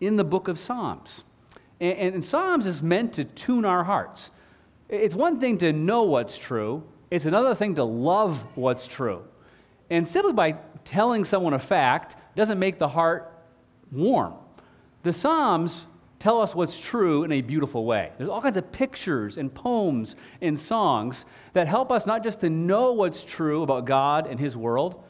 in the book of Psalms. And, and, Psalms is meant to tune our hearts. It's one thing to know what's true, it's another thing to love what's true. And simply by telling someone a fact doesn't make the heart warm. The Psalms tell us what's true in a beautiful way. There's all kinds of pictures and poems and songs that help us not just to know what's true about God and His world,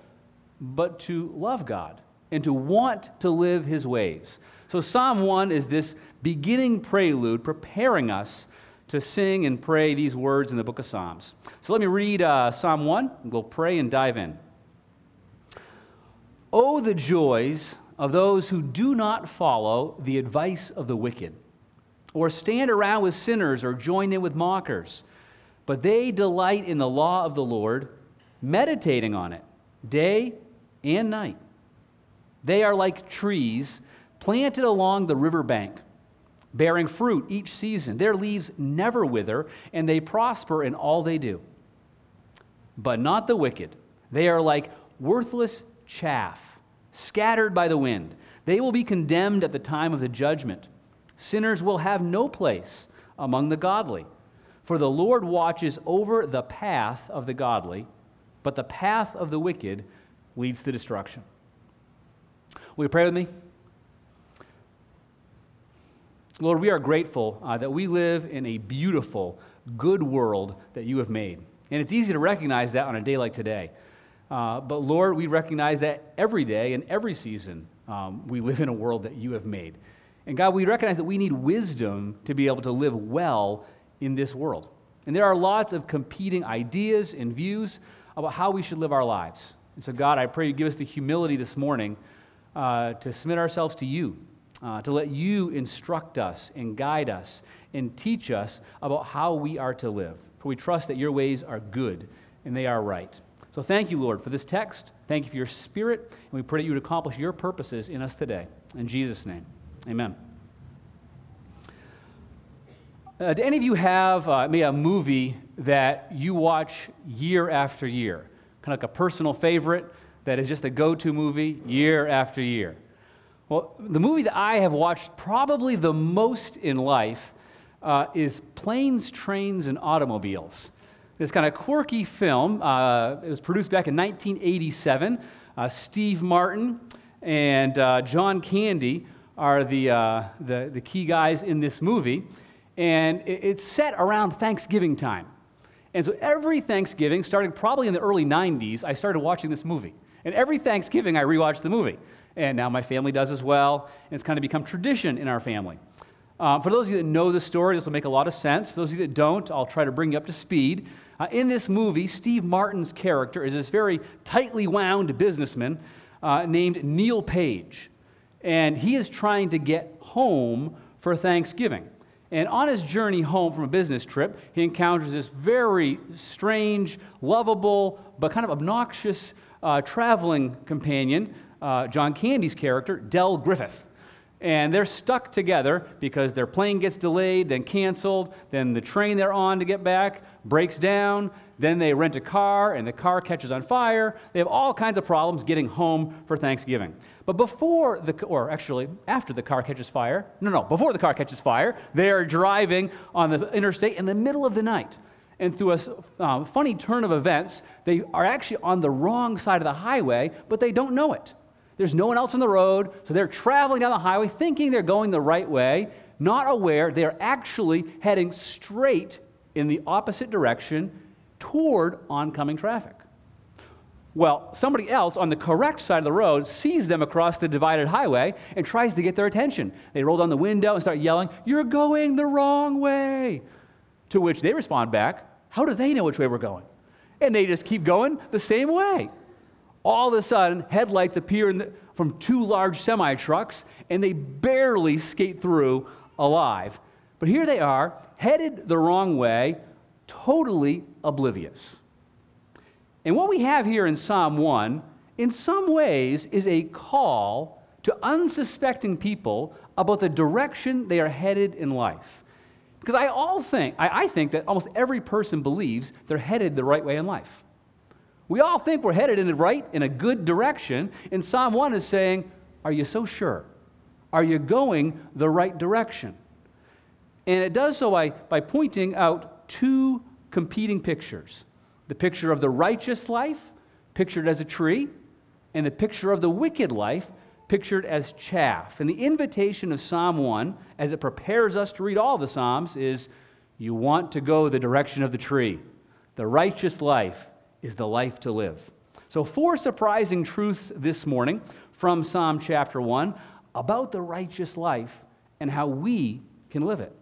but to love God and to want to live His ways. So, Psalm 1 is this beginning prelude preparing us to sing and pray these words in the book of Psalms. So, let me read uh, Psalm 1, and we'll pray and dive in. Oh, the joys of those who do not follow the advice of the wicked, or stand around with sinners, or join in with mockers, but they delight in the law of the Lord, meditating on it day and night. They are like trees planted along the river bank, bearing fruit each season. Their leaves never wither, and they prosper in all they do. But not the wicked. They are like worthless chaff, scattered by the wind. They will be condemned at the time of the judgment. Sinners will have no place among the godly. For the Lord watches over the path of the godly, but the path of the wicked leads to destruction. Will you pray with me? Lord, we are grateful uh, that we live in a beautiful, good world that you have made. And it's easy to recognize that on a day like today. Uh, but Lord, we recognize that every day and every season um, we live in a world that you have made. And God, we recognize that we need wisdom to be able to live well in this world. And there are lots of competing ideas and views about how we should live our lives. And so, God, I pray you give us the humility this morning uh, to submit ourselves to you uh, to let you instruct us and guide us and teach us about how we are to live. For we trust that your ways are good and they are right. So thank you, Lord, for this text. Thank you for your spirit. And we pray that you would accomplish your purposes in us today. In Jesus' name, amen. Uh, do any of you have uh, maybe a movie that you watch year after year? Kind of like a personal favorite that is just a go to movie year after year? Well, the movie that I have watched probably the most in life uh, is Planes, Trains, and Automobiles. This kind of quirky film. Uh, it was produced back in 1987. Uh, Steve Martin and uh, John Candy are the, uh, the, the, key guys in this movie. And it, it's set around Thanksgiving time. And so every Thanksgiving, starting probably in the early 90s, I started watching this movie. And every Thanksgiving, I rewatched the movie and now my family does as well. And it's kind of become tradition in our family. Uh, for those of you that know the story, this will make a lot of sense. For those of you that don't, I'll try to bring you up to speed. Uh, in this movie, Steve Martin's character is this very tightly wound businessman uh, named Neil Page. And he is trying to get home for Thanksgiving. And on his journey home from a business trip, he encounters this very strange, lovable, but kind of obnoxious uh, traveling companion uh, John Candy's character, Del Griffith. And they're stuck together because their plane gets delayed, then canceled, then the train they're on to get back breaks down, then they rent a car and the car catches on fire. They have all kinds of problems getting home for Thanksgiving. But before the, or actually after the car catches fire, no, no, before the car catches fire, they are driving on the interstate in the middle of the night. And through a uh, funny turn of events, they are actually on the wrong side of the highway, but they don't know it. There's no one else on the road, so they're traveling down the highway thinking they're going the right way, not aware they're actually heading straight in the opposite direction toward oncoming traffic. Well, somebody else on the correct side of the road sees them across the divided highway and tries to get their attention. They roll down the window and start yelling, You're going the wrong way. To which they respond back, How do they know which way we're going? And they just keep going the same way all of a sudden, headlights appear the, from two large semi trucks, and they barely skate through alive. But here they are, headed the wrong way, totally oblivious. And what we have here in Psalm 1, in some ways, is a call to unsuspecting people about the direction they are headed in life. Because I all think, I, I think that almost every person believes they're headed the right way in life. We all think we're headed in the right, in a good direction. And Psalm 1 is saying, Are you so sure? Are you going the right direction? And it does so by, by pointing out two competing pictures the picture of the righteous life, pictured as a tree, and the picture of the wicked life, pictured as chaff. And the invitation of Psalm 1, as it prepares us to read all the Psalms, is you want to go the direction of the tree. The righteous life is the life to live. So, four surprising truths this morning from Psalm chapter 1 about the righteous life and how we can live it.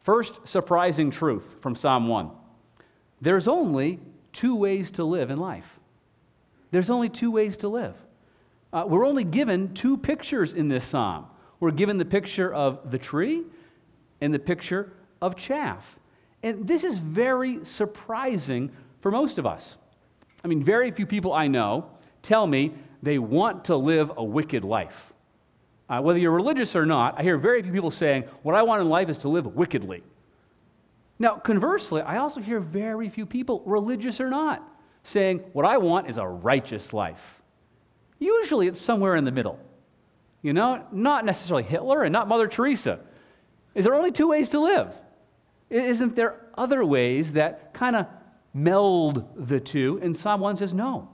First surprising truth from Psalm 1 there's only two ways to live in life. There's only two ways to live. Uh, we're only given two pictures in this psalm. We're given the picture of the tree and the picture of chaff. And this is very surprising for most of us. I mean, very few people I know tell me they want to live a wicked life. Uh, whether you're religious or not, I hear very few people saying, What I want in life is to live wickedly. Now, conversely, I also hear very few people, religious or not, saying, What I want is a righteous life. Usually it's somewhere in the middle. You know, not necessarily Hitler and not Mother Teresa. Is there only two ways to live? Isn't there other ways that kind of meld the two? And Psalm 1 says, No.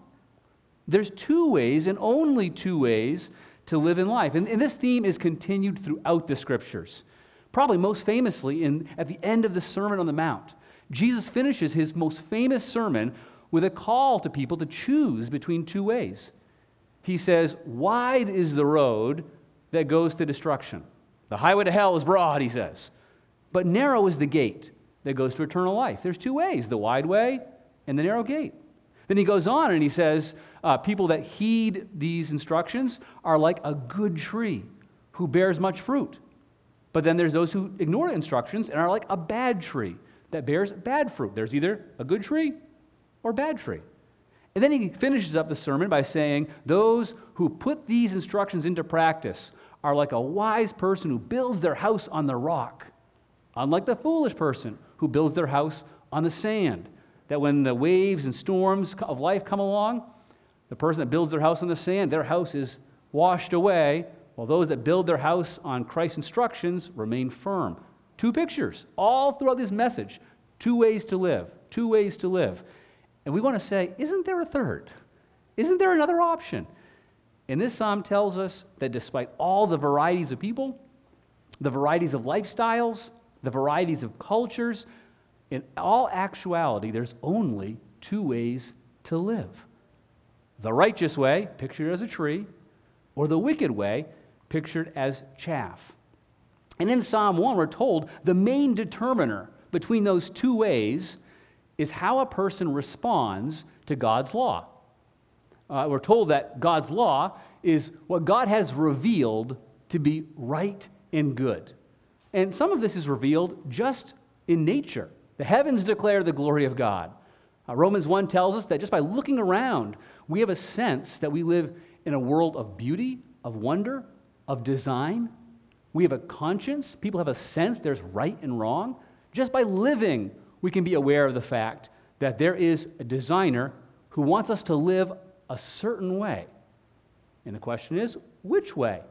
There's two ways and only two ways to live in life. And, and this theme is continued throughout the scriptures. Probably most famously in, at the end of the Sermon on the Mount. Jesus finishes his most famous sermon with a call to people to choose between two ways. He says, Wide is the road that goes to destruction. The highway to hell is broad, he says, but narrow is the gate that goes to eternal life. There's two ways the wide way and the narrow gate. Then he goes on and he says, uh, People that heed these instructions are like a good tree who bears much fruit. But then there's those who ignore the instructions and are like a bad tree that bears bad fruit. There's either a good tree or bad tree. And then he finishes up the sermon by saying, Those who put these instructions into practice are like a wise person who builds their house on the rock, unlike the foolish person who builds their house on the sand that when the waves and storms of life come along, the person that builds their house on the sand, their house is washed away, while those that build their house on Christ's instructions remain firm. Two pictures all throughout this message two ways to live, two ways to live. And we want to say, isn't there a third? Isn't there another option? And this psalm tells us that despite all the varieties of people, the varieties of lifestyles, the varieties of cultures, in all actuality, there's only two ways to live the righteous way, pictured as a tree, or the wicked way, pictured as chaff. And in Psalm 1, we're told the main determiner between those two ways is how a person responds to God's law. Uh, we're told that God's law is what God has revealed to be right and good. And some of this is revealed just in nature. The heavens declare the glory of God. Uh, Romans 1 tells us that just by looking around, we have a sense that we live in a world of beauty, of wonder, of design. We have a conscience. People have a sense there's right and wrong. Just by living, we can be aware of the fact that there is a designer who wants us to live a certain way. And the question is, which way?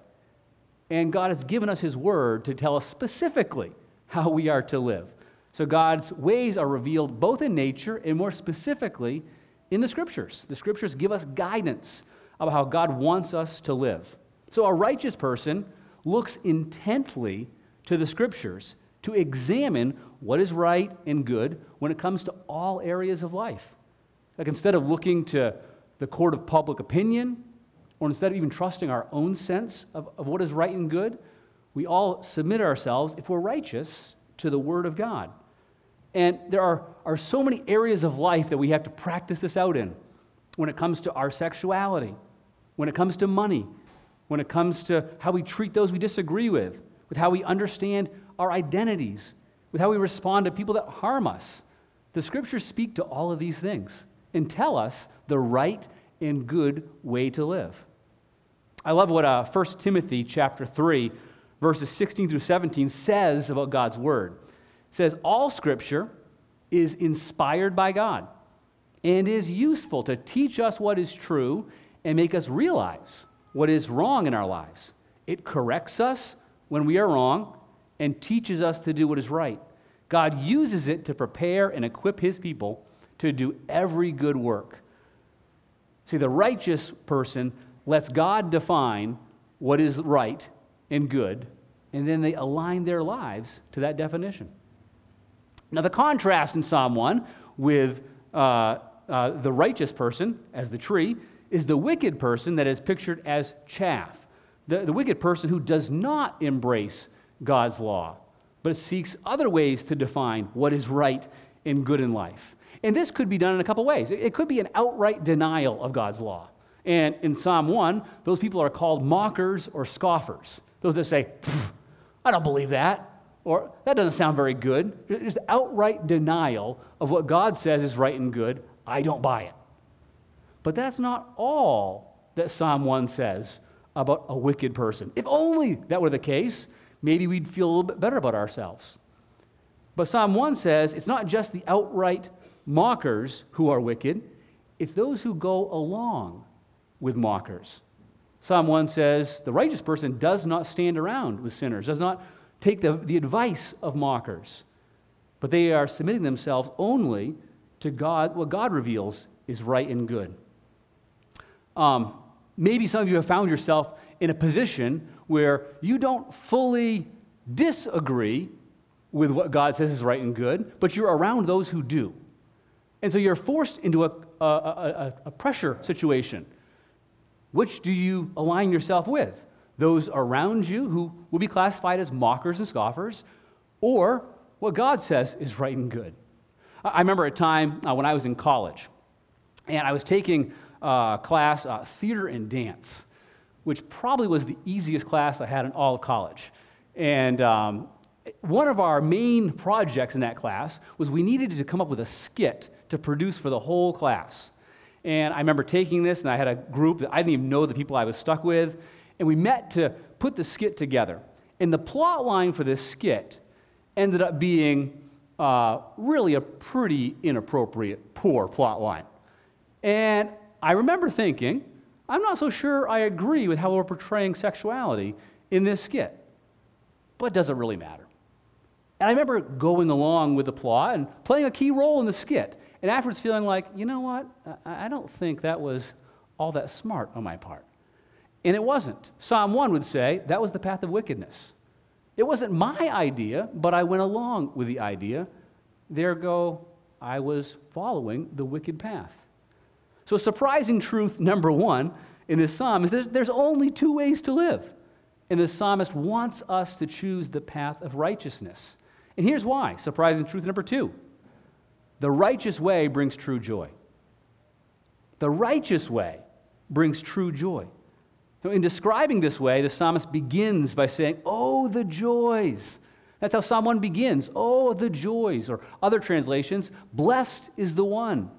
And God has given us His Word to tell us specifically how we are to live. So God's ways are revealed both in nature and more specifically in the Scriptures. The Scriptures give us guidance about how God wants us to live. So a righteous person looks intently to the Scriptures to examine what is right and good when it comes to all areas of life. Like instead of looking to the court of public opinion, or instead of even trusting our own sense of, of what is right and good, we all submit ourselves, if we're righteous, to the Word of God. And there are, are so many areas of life that we have to practice this out in when it comes to our sexuality, when it comes to money, when it comes to how we treat those we disagree with, with how we understand our identities, with how we respond to people that harm us. The scriptures speak to all of these things and tell us the right and good way to live. I love what uh, 1 Timothy chapter 3, verses 16 through 17 says about God's word It says all scripture is inspired by God and is useful to teach us what is true and make us realize what is wrong in our lives. It corrects us when we are wrong and teaches us to do what is right. God uses it to prepare and equip his people to do every good work. See, the righteous person lets God define what is right and good, and then they align their lives to that definition. Now, the contrast in Psalm 1 with uh, uh, the righteous person as the tree is the wicked person that is pictured as chaff. The, the wicked person who does not embrace God's law, but it seeks other ways to define what is right and good in life. And this could be done in a couple ways. It could be an outright denial of God's law. And in Psalm 1, those people are called mockers or scoffers. Those that say, I don't believe that, or that doesn't sound very good. Just outright denial of what God says is right and good. I don't buy it. But that's not all that Psalm 1 says about a wicked person. If only that were the case, maybe we'd feel a little bit better about ourselves. But Psalm 1 says it's not just the outright mockers who are wicked, it's those who go along with mockers. Psalm 1 says the righteous person does not stand around with sinners, does not take the, the advice of mockers, but they are submitting themselves only to God, what God reveals is right and good. Um, maybe some of you have found yourself in a position where you don't fully disagree with what God says is right and good, but you're around those who do. And so you're forced into a, a, a, a pressure situation. Which do you align yourself with? Those around you who will be classified as mockers and scoffers, or what God says is right and good? I remember a time uh, when I was in college, and I was taking a class, uh, theater and dance, which probably was the easiest class I had in all of college. And um, one of our main projects in that class was we needed to come up with a skit to produce for the whole class. And I remember taking this, and I had a group that I didn't even know the people I was stuck with, and we met to put the skit together. And the plot line for this skit ended up being uh, really a pretty inappropriate, poor plot line. And I remember thinking, I'm not so sure I agree with how we're portraying sexuality in this skit, but does it really matter? And I remember going along with the plot and playing a key role in the skit and afterwards feeling like, you know what, I don't think that was all that smart on my part. And it wasn't. Psalm 1 would say that was the path of wickedness. It wasn't my idea, but I went along with the idea. There go, I was following the wicked path. So, surprising truth number one in this psalm is that there's only two ways to live. And the psalmist wants us to choose the path of righteousness. And here's why surprising truth number two the righteous way brings true joy. The righteous way brings true joy. Now, In describing this way, the psalmist begins by saying, Oh, the joys. That's how Psalm 1 begins. Oh, the joys. Or other translations, blessed is the one.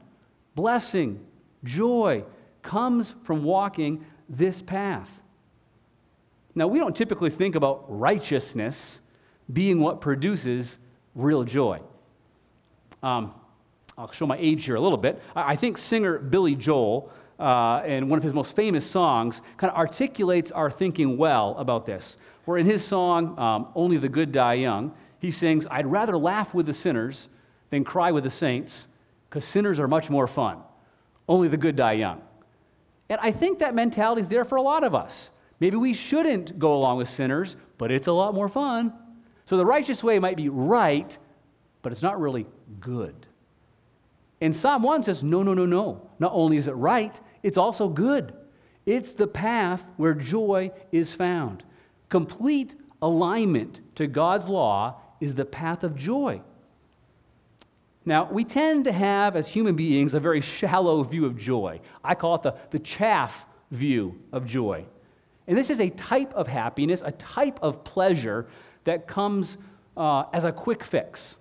Blessing, joy comes from walking this path. Now, we don't typically think about righteousness being what produces real joy. Um, I'll show my age here a little bit. I think singer Billy Joel, uh, in one of his most famous songs, kind of articulates our thinking well about this. Where in his song, um, Only the Good Die Young, he sings, I'd rather laugh with the sinners than cry with the saints, because sinners are much more fun. Only the good die young. And I think that mentality is there for a lot of us. Maybe we shouldn't go along with sinners, but it's a lot more fun. So the righteous way might be right, but it's not really good. And Psalm 1 says, no, no, no, no. Not only is it right, it's also good. It's the path where joy is found. Complete alignment to God's law is the path of joy. Now, we tend to have, as human beings, a very shallow view of joy. I call it the, the chaff view of joy. And this is a type of happiness, a type of pleasure that comes uh, as a quick fix.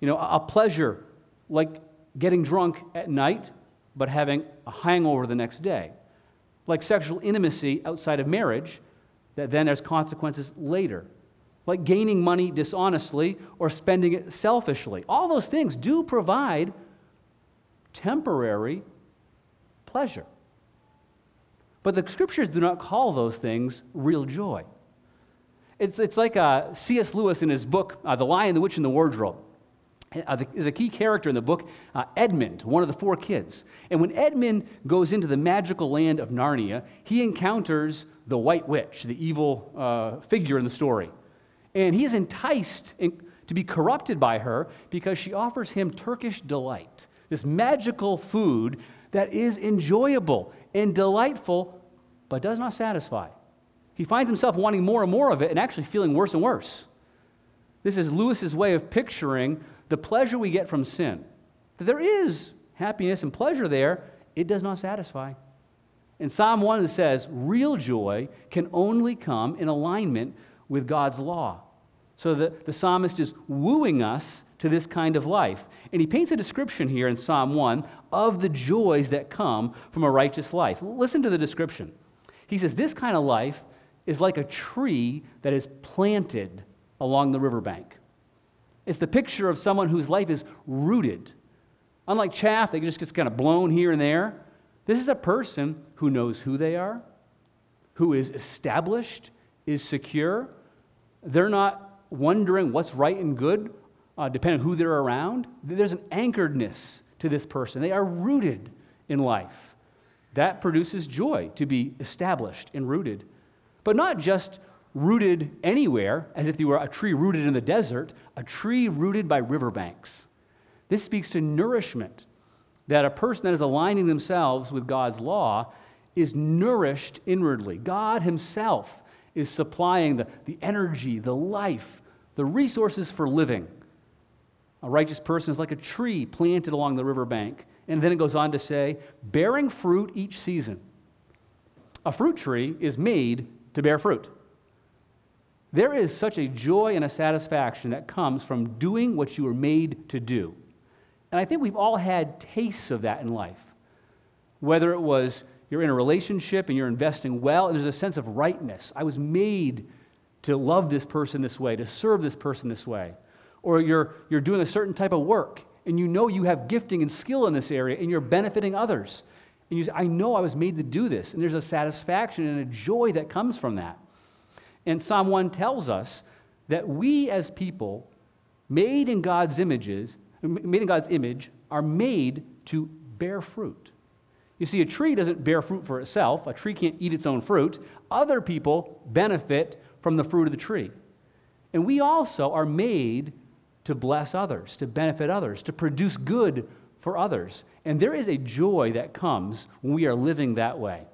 You know, a pleasure like getting drunk at night, but having a hangover the next day. Like sexual intimacy outside of marriage, that then there's consequences later. Like gaining money dishonestly or spending it selfishly. All those things do provide temporary pleasure. But the scriptures do not call those things real joy. It's, it's like uh, C.S. Lewis in his book, uh, The Lion, the Witch, and the Wardrobe. Uh, the, is a key character in the book, uh, Edmund, one of the four kids. And when Edmund goes into the magical land of Narnia, he encounters the White Witch, the evil uh, figure in the story. And he is enticed to be corrupted by her because she offers him Turkish delight, this magical food that is enjoyable and delightful, but does not satisfy. He finds himself wanting more and more of it and actually feeling worse and worse. This is Lewis's way of picturing the pleasure we get from sin, that there is happiness and pleasure there, it does not satisfy. In Psalm 1, it says, real joy can only come in alignment with God's law. So the, the psalmist is wooing us to this kind of life. And he paints a description here in Psalm 1 of the joys that come from a righteous life. Listen to the description. He says, This kind of life is like a tree that is planted along the riverbank. It's the picture of someone whose life is rooted. Unlike chaff that just gets kind of blown here and there, this is a person who knows who they are, who is established, is secure. They're not wondering what's right and good, uh, depending on who they're around. There's an anchoredness to this person. They are rooted in life. That produces joy to be established and rooted. But not just rooted anywhere, as if you were a tree rooted in the desert, a tree rooted by riverbanks. This speaks to nourishment, that a person that is aligning themselves with God's law is nourished inwardly. God Himself is supplying the, the energy, the life, the resources for living. A righteous person is like a tree planted along the riverbank. And then it goes on to say, bearing fruit each season. A fruit tree is made to bear fruit. There is such a joy and a satisfaction that comes from doing what you were made to do. And I think we've all had tastes of that in life. Whether it was you're in a relationship and you're investing well, and there's a sense of rightness. I was made to love this person this way, to serve this person this way. Or you're, you're doing a certain type of work and you know you have gifting and skill in this area and you're benefiting others. And you say, I know I was made to do this. And there's a satisfaction and a joy that comes from that. And Psalm 1 tells us that we as people, made in God's images, made in God's image, are made to bear fruit. You see, a tree doesn't bear fruit for itself. A tree can't eat its own fruit. Other people benefit from the fruit of the tree. And we also are made to bless others, to benefit others, to produce good for others. And there is a joy that comes when we are living that way.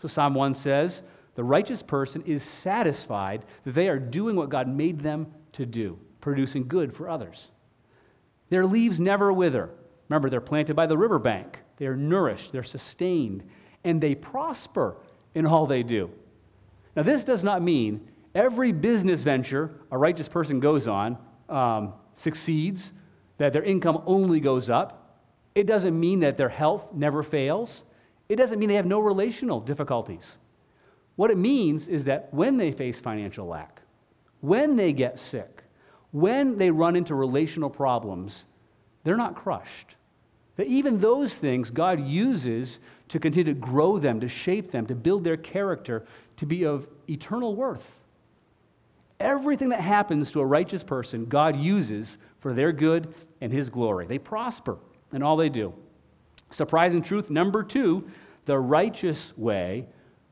So Psalm 1 says, the righteous person is satisfied that they are doing what God made them to do, producing good for others. Their leaves never wither. Remember, they're planted by the riverbank. They are nourished, they're sustained, and they prosper in all they do. Now, this does not mean every business venture a righteous person goes on um, succeeds, that their income only goes up. It doesn't mean that their health never fails. It doesn't mean they have no relational difficulties. What it means is that when they face financial lack, when they get sick, when they run into relational problems, they're not crushed. That even those things God uses to continue to grow them, to shape them, to build their character to be of eternal worth. Everything that happens to a righteous person, God uses for their good and His glory. They prosper in all they do. Surprising truth number two the righteous way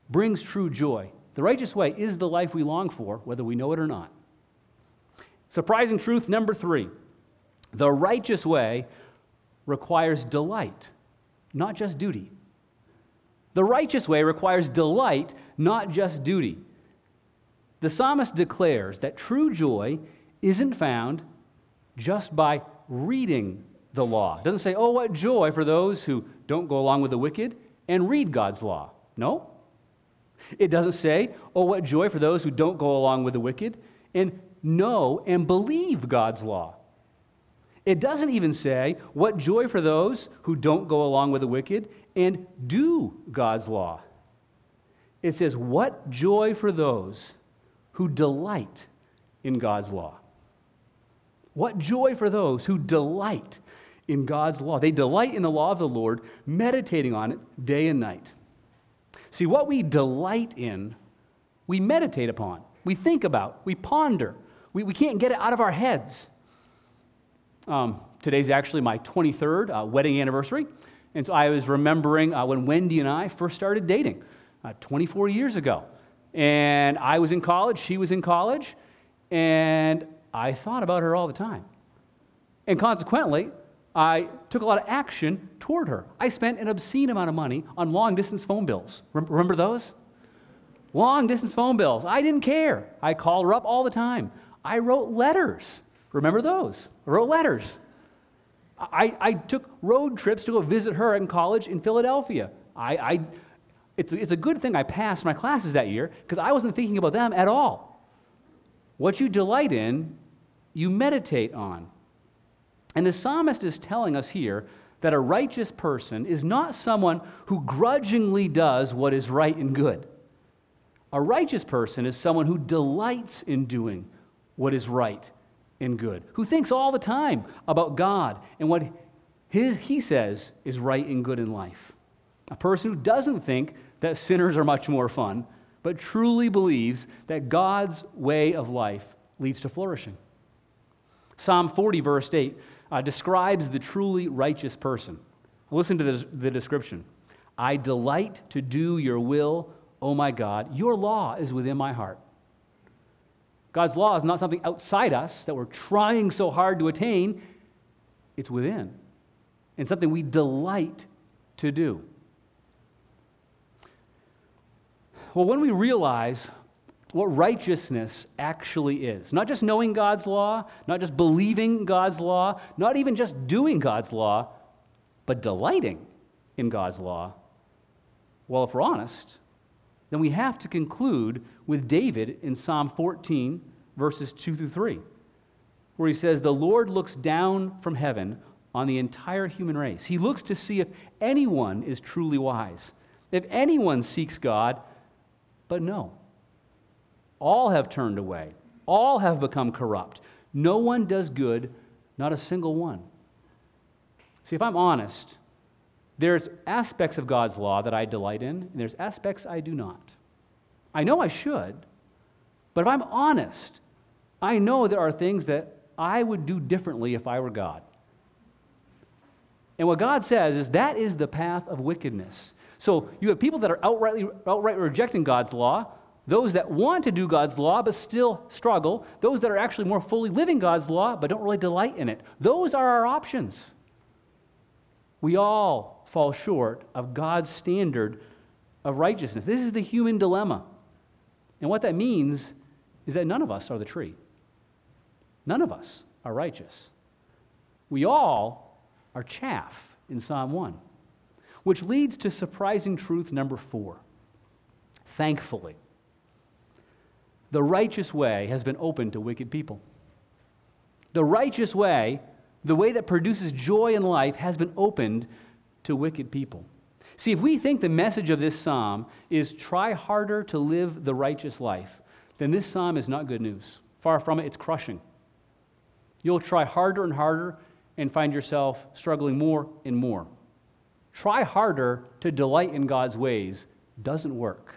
brings true joy. The righteous way is the life we long for, whether we know it or not. Surprising truth number three the righteous way requires delight, not just duty. The righteous way requires delight, not just duty. The psalmist declares that true joy isn't found just by reading the law. It doesn't say, oh, what joy for those who don't go along with the wicked and read God's law. No. It doesn't say, oh, what joy for those who don't go along with the wicked and know and believe God's law. It doesn't even say, what joy for those who don't go along with the wicked and do God's law. It says, what joy for those who delight in God's law. What joy for those who delight in God's law. They delight in the law of the Lord, meditating on it day and night. See, what we delight in, we meditate upon, we think about, we ponder. We, we can't get it out of our heads. Um, today's actually my 23rd uh, wedding anniversary. And so I was remembering uh, when Wendy and I first started dating uh, 24 years ago. And I was in college, she was in college, and I thought about her all the time. And consequently, I took a lot of action toward her. I spent an obscene amount of money on long distance phone bills. Remember those? Long distance phone bills. I didn't care. I called her up all the time. I wrote letters. Remember those? I wrote letters. I, I took road trips to go visit her in college in Philadelphia. I, I, it's, it's a good thing I passed my classes that year because I wasn't thinking about them at all. What you delight in, you meditate on. And the psalmist is telling us here that a righteous person is not someone who grudgingly does what is right and good. A righteous person is someone who delights in doing what is right and good, who thinks all the time about God and what his, he says is right and good in life. A person who doesn't think that sinners are much more fun, but truly believes that God's way of life leads to flourishing. Psalm 40, verse 8, uh, describes the truly righteous person. Listen to the, the description I delight to do your will, O my God. Your law is within my heart. God's law is not something outside us that we're trying so hard to attain, it's within, and something we delight to do. Well, when we realize what righteousness actually is, not just knowing God's law, not just believing God's law, not even just doing God's law, but delighting in God's law, well, if we're honest, then we have to conclude with David in Psalm 14, verses 2 through 3, where he says, The Lord looks down from heaven on the entire human race. He looks to see if anyone is truly wise, if anyone seeks God, but no. All have turned away, all have become corrupt. No one does good, not a single one. See, if I'm honest, there's aspects of God's law that I delight in, and there's aspects I do not. I know I should, but if I'm honest, I know there are things that I would do differently if I were God. And what God says is that is the path of wickedness. So you have people that are outrightly, outright rejecting God's law, those that want to do God's law but still struggle, those that are actually more fully living God's law but don't really delight in it. Those are our options. We all fall short of God's standard of righteousness. This is the human dilemma. And what that means is that none of us are the tree. None of us are righteous. We all are chaff in Psalm 1, which leads to surprising truth number four. Thankfully, the righteous way has been open to wicked people. The righteous way, the way that produces joy in life, has been opened to wicked people. See, if we think the message of this psalm is try harder to live the righteous life, then this psalm is not good news. Far from it, it's crushing. You'll try harder and harder and find yourself struggling more and more. Try harder to delight in God's ways doesn't work.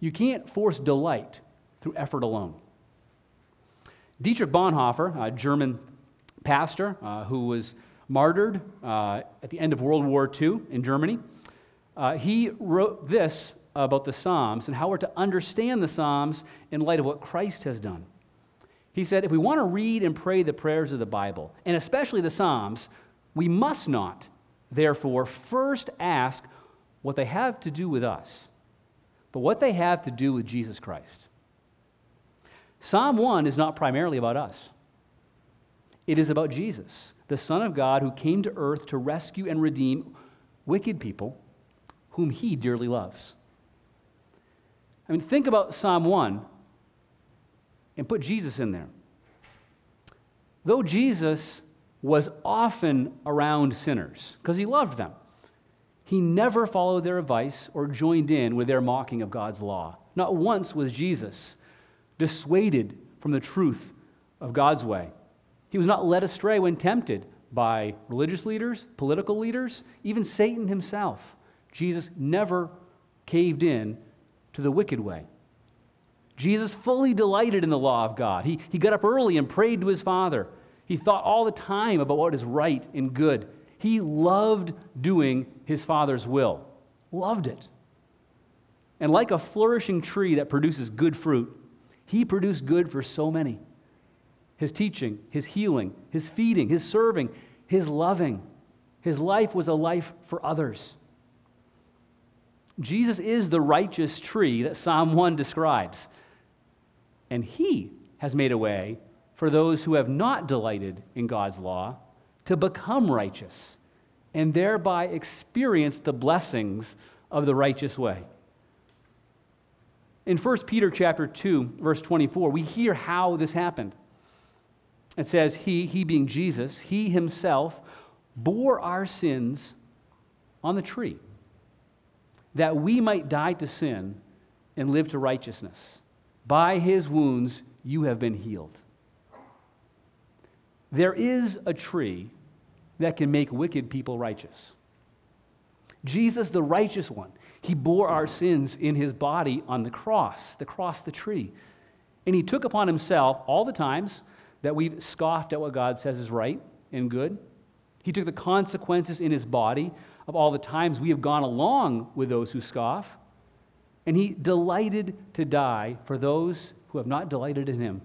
You can't force delight through effort alone. Dietrich Bonhoeffer, a German pastor uh, who was martyred uh, at the end of World War II in Germany. Uh, he wrote this about the Psalms and how we're to understand the Psalms in light of what Christ has done. He said, if we want to read and pray the prayers of the Bible, and especially the Psalms, we must not, therefore, first ask what they have to do with us, but what they have to do with Jesus Christ. Psalm 1 is not primarily about us, it is about Jesus the Son of God who came to earth to rescue and redeem wicked people whom he dearly loves. I mean, think about Psalm 1 and put Jesus in there. Though Jesus was often around sinners because he loved them, he never followed their advice or joined in with their mocking of God's law. Not once was Jesus dissuaded from the truth of God's way. He was not led astray when tempted by religious leaders, political leaders, even Satan himself. Jesus never caved in to the wicked way. Jesus fully delighted in the law of God. He, he got up early and prayed to his Father. He thought all the time about what is right and good. He loved doing his Father's will, loved it. And like a flourishing tree that produces good fruit, he produced good for so many. His teaching, his healing, his feeding, his serving, his loving. His life was a life for others. Jesus is the righteous tree that Psalm 1 describes. And he has made a way for those who have not delighted in God's law to become righteous and thereby experience the blessings of the righteous way. In 1 Peter chapter 2, verse 24, we hear how this happened. It says, He, he being Jesus, He Himself bore our sins on the tree, that we might die to sin and live to righteousness. By His wounds you have been healed. There is a tree that can make wicked people righteous. Jesus, the righteous one, he bore our sins in his body on the cross, the cross, the tree. And he took upon himself all the times that we've scoffed at what God says is right and good. He took the consequences in his body of all the times we have gone along with those who scoff. And he delighted to die for those who have not delighted in him.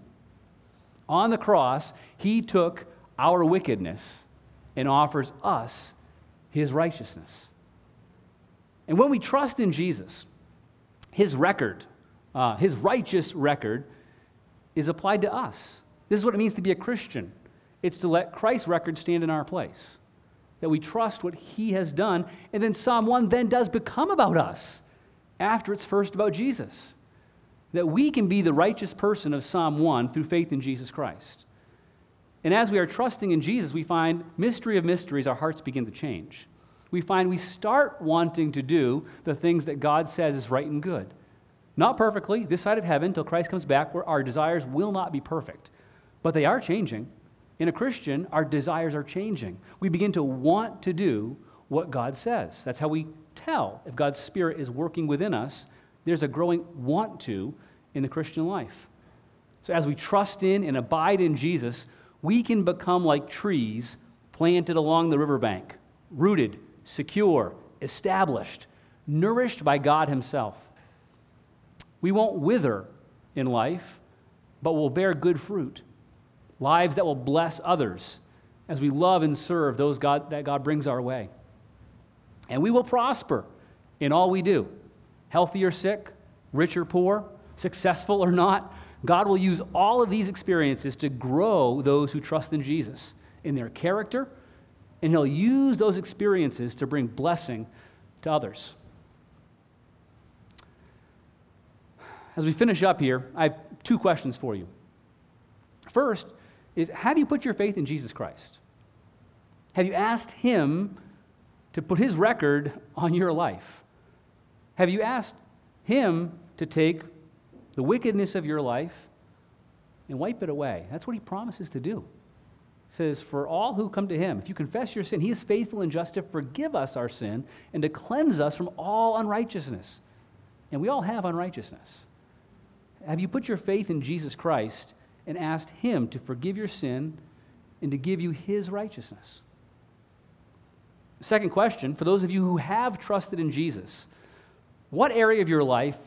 On the cross, he took our wickedness and offers us his righteousness. And when we trust in Jesus, his record, uh, his righteous record, is applied to us. This is what it means to be a Christian it's to let Christ's record stand in our place. That we trust what he has done. And then Psalm 1 then does become about us after it's first about Jesus. That we can be the righteous person of Psalm 1 through faith in Jesus Christ. And as we are trusting in Jesus, we find mystery of mysteries, our hearts begin to change. We find we start wanting to do the things that God says is right and good. Not perfectly, this side of heaven, till Christ comes back, where our desires will not be perfect. But they are changing. In a Christian, our desires are changing. We begin to want to do what God says. That's how we tell if God's Spirit is working within us. There's a growing want to in the Christian life. So as we trust in and abide in Jesus, we can become like trees planted along the riverbank, rooted, secure, established, nourished by God Himself. We won't wither in life, but will bear good fruit, lives that will bless others as we love and serve those God, that God brings our way. And we will prosper in all we do, healthy or sick, rich or poor, successful or not, God will use all of these experiences to grow those who trust in Jesus in their character, and He'll use those experiences to bring blessing to others. As we finish up here, I have two questions for you. First is Have you put your faith in Jesus Christ? Have you asked Him to put His record on your life? Have you asked Him to take the wickedness of your life and wipe it away. That's what he promises to do. He says, For all who come to him, if you confess your sin, he is faithful and just to forgive us our sin and to cleanse us from all unrighteousness. And we all have unrighteousness. Have you put your faith in Jesus Christ and asked him to forgive your sin and to give you his righteousness? Second question for those of you who have trusted in Jesus, what area of your life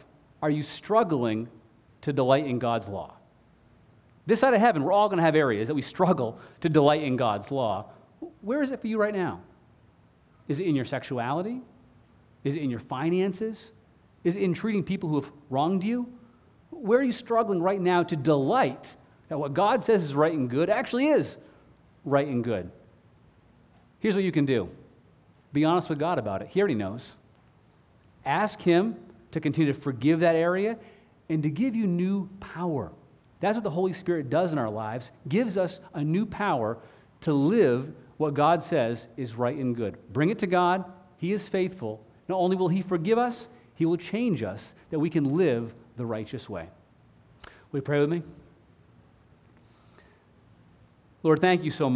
are you struggling to delight in God's law? This side of heaven, we're all going to have areas that we struggle to delight in God's law. Where is it for you right now? Is it in your sexuality? Is it in your finances? Is it in treating people who have wronged you? Where are you struggling right now to delight that what God says is right and good actually is right and good? Here's what you can do be honest with God about it. He already knows. Ask Him to continue to forgive that area and to give you new power. That's what the Holy Spirit does in our lives, gives us a new power to live what God says is right and good. Bring it to God. He is faithful. Not only will He forgive us, He will change us that we can live the righteous way. Will you pray with me? Lord, thank you so much